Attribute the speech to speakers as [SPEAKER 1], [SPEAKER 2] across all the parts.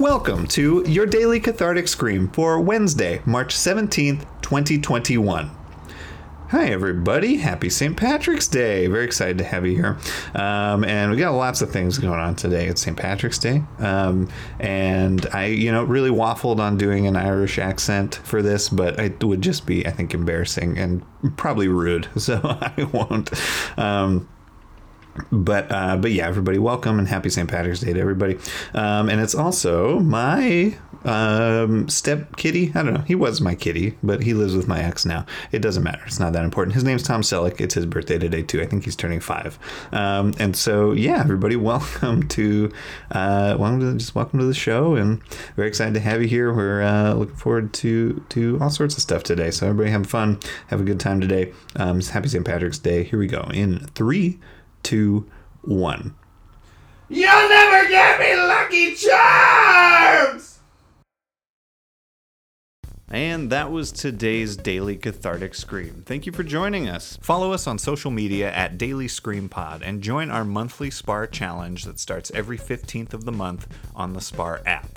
[SPEAKER 1] Welcome to your daily cathartic scream for Wednesday, March 17th, 2021. Hi, everybody. Happy St. Patrick's Day. Very excited to have you here. Um, and we got lots of things going on today. It's St. Patrick's Day. Um, and I, you know, really waffled on doing an Irish accent for this, but it would just be, I think, embarrassing and probably rude. So I won't. Um, but uh, but yeah, everybody, welcome and happy St. Patrick's Day to everybody. Um, and it's also my um, step kitty. I don't know. He was my kitty, but he lives with my ex now. It doesn't matter. It's not that important. His name's Tom Selleck. It's his birthday today too. I think he's turning five. Um, and so yeah, everybody, welcome to uh, welcome to just welcome to the show, and very excited to have you here. We're uh, looking forward to to all sorts of stuff today. So everybody have fun, have a good time today. Um, happy St. Patrick's Day. Here we go in three two, one.
[SPEAKER 2] You'll never get me Lucky Charms!
[SPEAKER 1] And that was today's Daily Cathartic Scream. Thank you for joining us. Follow us on social media at Daily Scream Pod and join our monthly SPAR challenge that starts every 15th of the month on the SPAR app.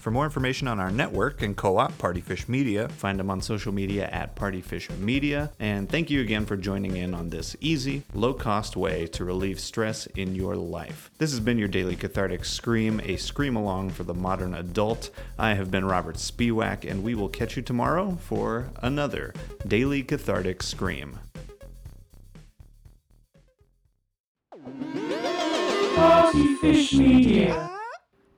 [SPEAKER 1] For more information on our network and co op Partyfish Media, find them on social media at Partyfish Media. And thank you again for joining in on this easy, low cost way to relieve stress in your life. This has been your daily cathartic scream, a scream along for the modern adult. I have been Robert Spiewak, and we will catch you tomorrow for another daily cathartic scream.
[SPEAKER 2] Partyfish Media.